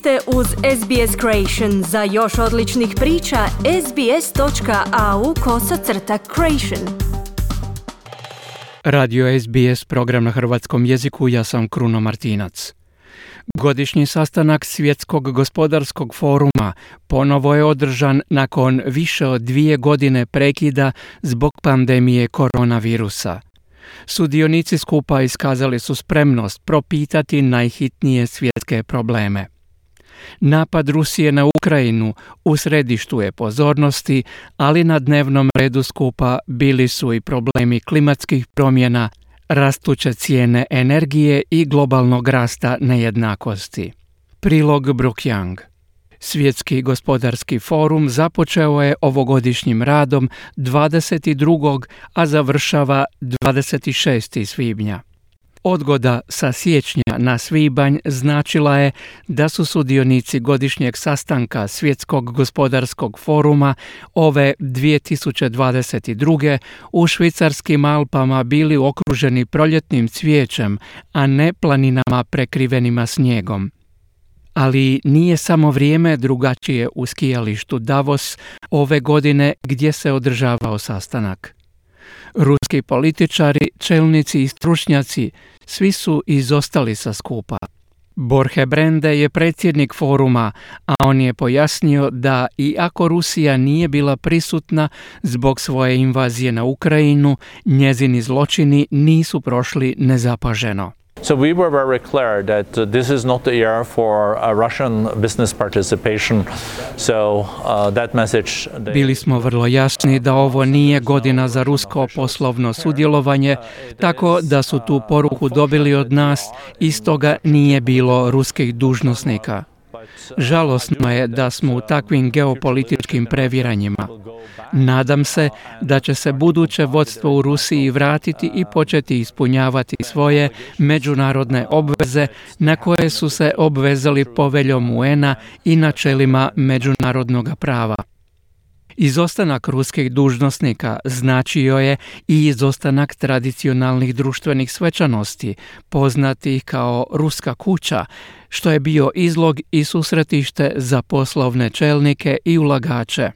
ste uz SBS Creation. Za još odličnih priča, sbs.au kosacrta creation. Radio SBS, program na hrvatskom jeziku, ja sam Kruno Martinac. Godišnji sastanak Svjetskog gospodarskog foruma ponovo je održan nakon više od dvije godine prekida zbog pandemije koronavirusa. Sudionici skupa iskazali su spremnost propitati najhitnije svjetske probleme. Napad Rusije na Ukrajinu u središtu je pozornosti, ali na dnevnom redu skupa bili su i problemi klimatskih promjena, rastuće cijene energije i globalnog rasta nejednakosti. Prilog Young Svjetski gospodarski forum započeo je ovogodišnjim radom 22. a završava 26. svibnja. Odgoda sa siječnja na svibanj značila je da su sudionici godišnjeg sastanka Svjetskog gospodarskog foruma ove 2022. u švicarskim Alpama bili okruženi proljetnim cvijećem, a ne planinama prekrivenima snijegom. Ali nije samo vrijeme drugačije u skijalištu Davos ove godine gdje se održavao sastanak. Ruski političari, čelnici i stručnjaci svi su izostali sa skupa. Borhe Brende je predsjednik foruma, a on je pojasnio da i ako Rusija nije bila prisutna zbog svoje invazije na Ukrajinu, njezini zločini nisu prošli nezapaženo. So we were very clear that uh, this is not the year for a Russian business participation. So uh, that message Bili smo vrlo jasni da ovo nije godina za rusko poslovno sudjelovanje, tako da su tu poruku dobili od nas i stoga nije bilo ruskih dužnosnika. Žalosno je da smo u takvim geopolitičkim previranjima. Nadam se da će se buduće vodstvo u Rusiji vratiti i početi ispunjavati svoje međunarodne obveze na koje su se obvezali poveljom UN-a i načelima međunarodnog prava. Izostanak ruskih dužnosnika značio je i izostanak tradicionalnih društvenih svečanosti, poznatih kao Ruska kuća, što je bio izlog i susretište za poslovne čelnike i ulagače.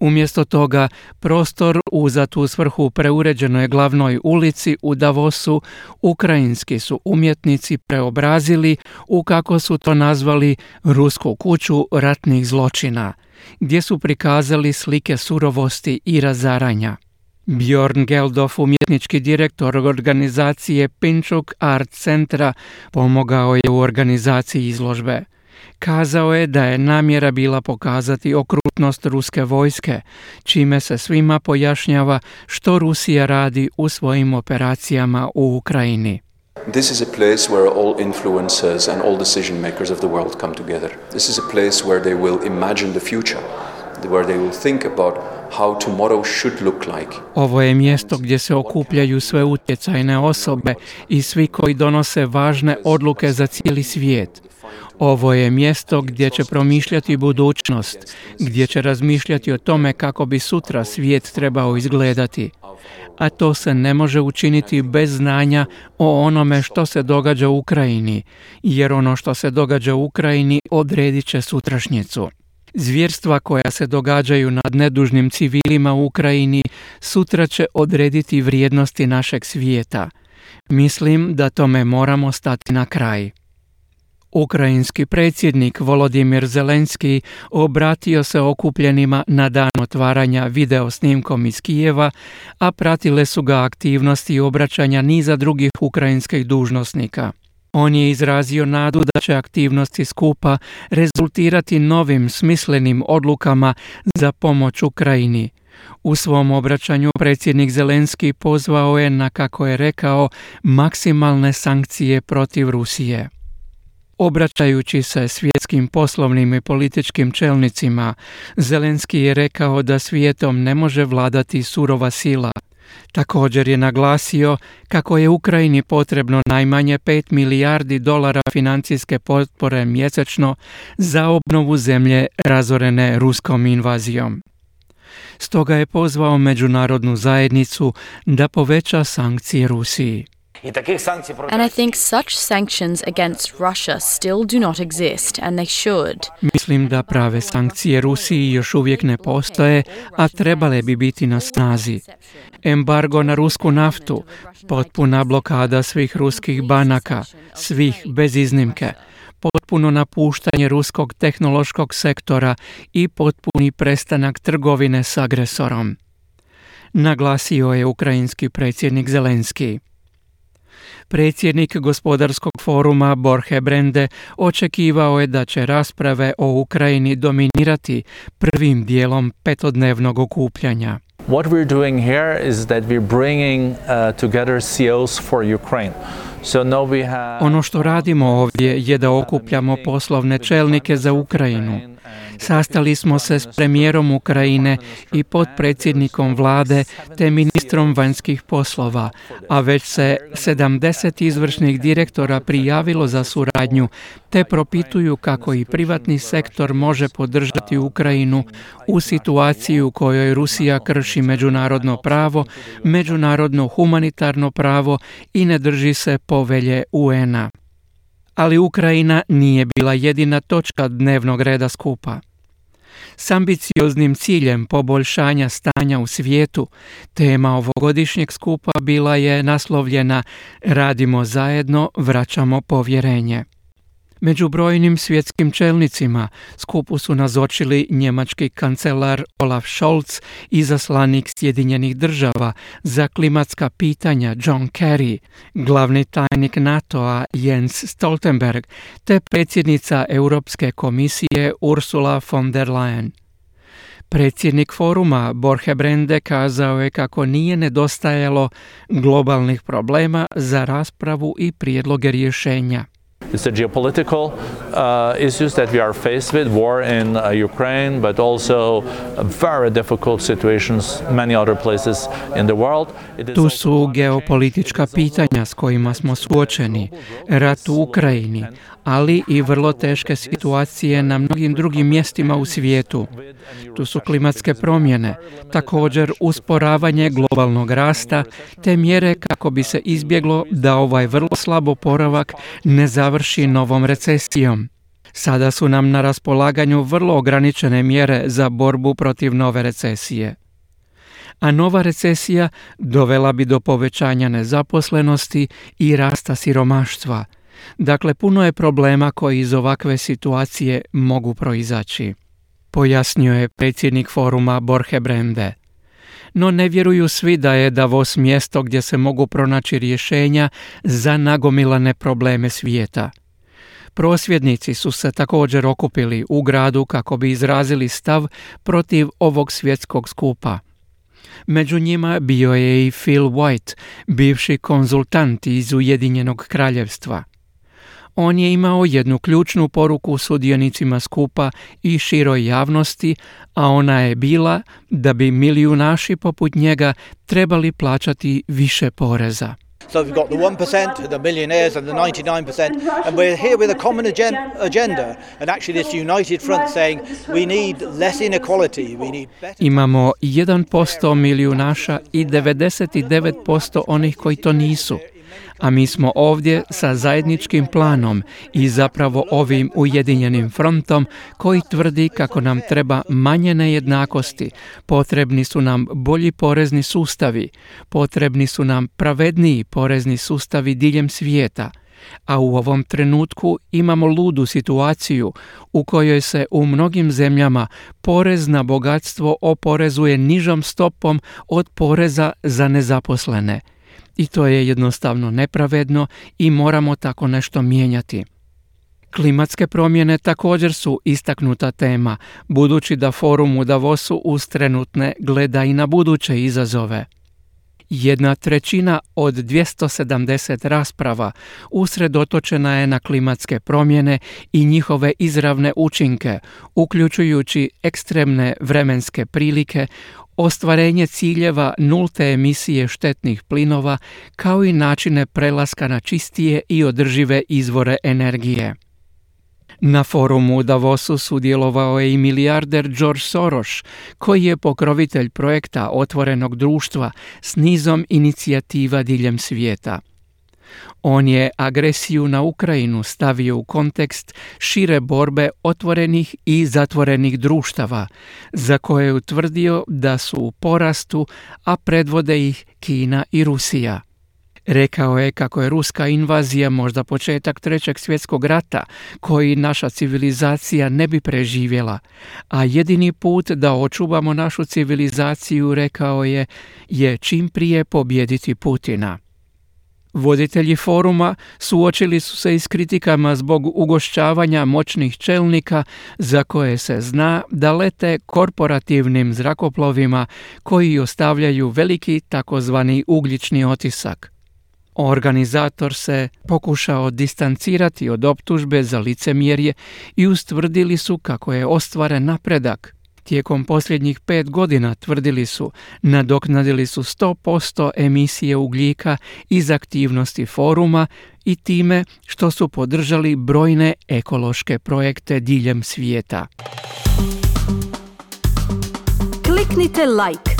Umjesto toga, prostor u za tu svrhu preuređenoj glavnoj ulici u Davosu ukrajinski su umjetnici preobrazili u kako su to nazvali Rusku kuću ratnih zločina, gdje su prikazali slike surovosti i razaranja. Bjorn Geldof, umjetnički direktor organizacije Pinčuk Art Centra, pomogao je u organizaciji izložbe. Kazao je da je namjera bila pokazati okrutnost ruske vojske, čime se svima pojašnjava što Rusija radi u svojim operacijama u Ukrajini. This is a place where all influencers and all decision makers of the world come together. This is a place where they will imagine the future, where they will think about how tomorrow should look like. Ovo je mjesto gdje se okupljaju sve utjecajne osobe i svi koji donose važne odluke za cijeli svijet. Ovo je mjesto gdje će promišljati budućnost, gdje će razmišljati o tome kako bi sutra svijet trebao izgledati. A to se ne može učiniti bez znanja o onome što se događa u Ukrajini, jer ono što se događa u Ukrajini odredit će sutrašnjicu. Zvjerstva koja se događaju nad nedužnim civilima u Ukrajini sutra će odrediti vrijednosti našeg svijeta. Mislim da tome moramo stati na kraj. Ukrajinski predsjednik Volodimir Zelenski obratio se okupljenima na dan otvaranja video snimkom iz Kijeva, a pratile su ga aktivnosti i obraćanja niza drugih ukrajinskih dužnosnika. On je izrazio nadu da će aktivnosti skupa rezultirati novim smislenim odlukama za pomoć Ukrajini. U svom obraćanju predsjednik Zelenski pozvao je na, kako je rekao, maksimalne sankcije protiv Rusije. Obraćajući se svjetskim poslovnim i političkim čelnicima, Zelenski je rekao da svijetom ne može vladati surova sila. Također je naglasio kako je Ukrajini potrebno najmanje 5 milijardi dolara financijske potpore mjesečno za obnovu zemlje razorene ruskom invazijom. Stoga je pozvao međunarodnu zajednicu da poveća sankcije Rusiji. And I think such sanctions against Russia still do not exist and they should. Mislim da prave sankcije Rusiji još uvijek ne postoje, a trebale bi biti na snazi. Embargo na rusku naftu, potpuna blokada svih ruskih banaka, svih bez iznimke, potpuno napuštanje ruskog tehnološkog sektora i potpuni prestanak trgovine s agresorom. Naglasio je ukrajinski predsjednik Zelenski. Predsjednik gospodarskog foruma Borhe Brende očekivao je da će rasprave o Ukrajini dominirati prvim dijelom petodnevnog okupljanja. What we're doing here is that we're bringing uh, together CEOs for Ukraine. Ono što radimo ovdje je da okupljamo poslovne čelnike za Ukrajinu. Sastali smo se s premijerom Ukrajine i potpredsjednikom vlade te ministrom vanjskih poslova, a već se 70 izvršnih direktora prijavilo za suradnju te propituju kako i privatni sektor može podržati Ukrajinu u situaciji u kojoj Rusija krši međunarodno pravo, međunarodno humanitarno pravo i ne drži se povelje UN-a. Ali Ukrajina nije bila jedina točka dnevnog reda skupa s ambicioznim ciljem poboljšanja stanja u svijetu. Tema ovogodišnjeg skupa bila je naslovljena Radimo zajedno, vraćamo povjerenje. Među brojnim svjetskim čelnicima skupu su nazočili njemački kancelar Olaf Scholz i zaslanik Sjedinjenih država za klimatska pitanja John Kerry, glavni tajnik NATO-a Jens Stoltenberg te predsjednica Europske komisije Ursula von der Leyen. Predsjednik foruma Borhe Brende kazao je kako nije nedostajalo globalnih problema za raspravu i prijedloge rješenja. It's the geopolitical uh, issues that we are faced with, war in uh, Ukraine, but also very difficult situations many other places in the world. Tu su geopolitička pitanja s kojima smo suočeni, rat u Ukrajini, ali i vrlo teške situacije na mnogim drugim mjestima u svijetu. Tu su klimatske promjene, također usporavanje globalnog rasta, te mjere kako bi se izbjeglo da ovaj vrlo slab oporavak ne završi novom recesijom. Sada su nam na raspolaganju vrlo ograničene mjere za borbu protiv nove recesije. A nova recesija dovela bi do povećanja nezaposlenosti i rasta siromaštva – Dakle, puno je problema koji iz ovakve situacije mogu proizaći. Pojasnio je predsjednik foruma Borhe Brende. No ne vjeruju svi da je Davos mjesto gdje se mogu pronaći rješenja za nagomilane probleme svijeta. Prosvjednici su se također okupili u gradu kako bi izrazili stav protiv ovog svjetskog skupa. Među njima bio je i Phil White, bivši konzultant iz Ujedinjenog kraljevstva. On je imao jednu ključnu poruku sudionicima skupa i široj javnosti, a ona je bila da bi milijunaši poput njega trebali plaćati više poreza. So we've got the 1%, the millionaires and the 99%, and we're here with a common agenda. And actually this united front saying we need less inequality, we need better... Imamo 1% milijunaša i 99% onih koji to nisu a mi smo ovdje sa zajedničkim planom i zapravo ovim ujedinjenim frontom koji tvrdi kako nam treba manje nejednakosti, potrebni su nam bolji porezni sustavi, potrebni su nam pravedniji porezni sustavi diljem svijeta, a u ovom trenutku imamo ludu situaciju u kojoj se u mnogim zemljama porez na bogatstvo oporezuje nižom stopom od poreza za nezaposlene – i to je jednostavno nepravedno i moramo tako nešto mijenjati. Klimatske promjene također su istaknuta tema, budući da forum u Davosu uz trenutne gleda i na buduće izazove. Jedna trećina od 270 rasprava usredotočena je na klimatske promjene i njihove izravne učinke, uključujući ekstremne vremenske prilike, ostvarenje ciljeva nulte emisije štetnih plinova kao i načine prelaska na čistije i održive izvore energije. Na forumu u Davosu sudjelovao je i milijarder George Soros, koji je pokrovitelj projekta otvorenog društva s nizom inicijativa diljem svijeta. On je agresiju na Ukrajinu stavio u kontekst šire borbe otvorenih i zatvorenih društava, za koje je utvrdio da su u porastu, a predvode ih Kina i Rusija. Rekao je kako je ruska invazija možda početak trećeg svjetskog rata koji naša civilizacija ne bi preživjela, a jedini put da očuvamo našu civilizaciju, rekao je, je čim prije pobjediti Putina. Voditelji foruma suočili su se i s kritikama zbog ugošćavanja moćnih čelnika za koje se zna da lete korporativnim zrakoplovima koji ostavljaju veliki takozvani ugljični otisak. Organizator se pokušao distancirati od optužbe za licemjerje i ustvrdili su kako je ostvaren napredak. Tijekom posljednjih pet godina tvrdili su nadoknadili su 100% emisije ugljika iz aktivnosti foruma i time što su podržali brojne ekološke projekte diljem svijeta. Kliknite like,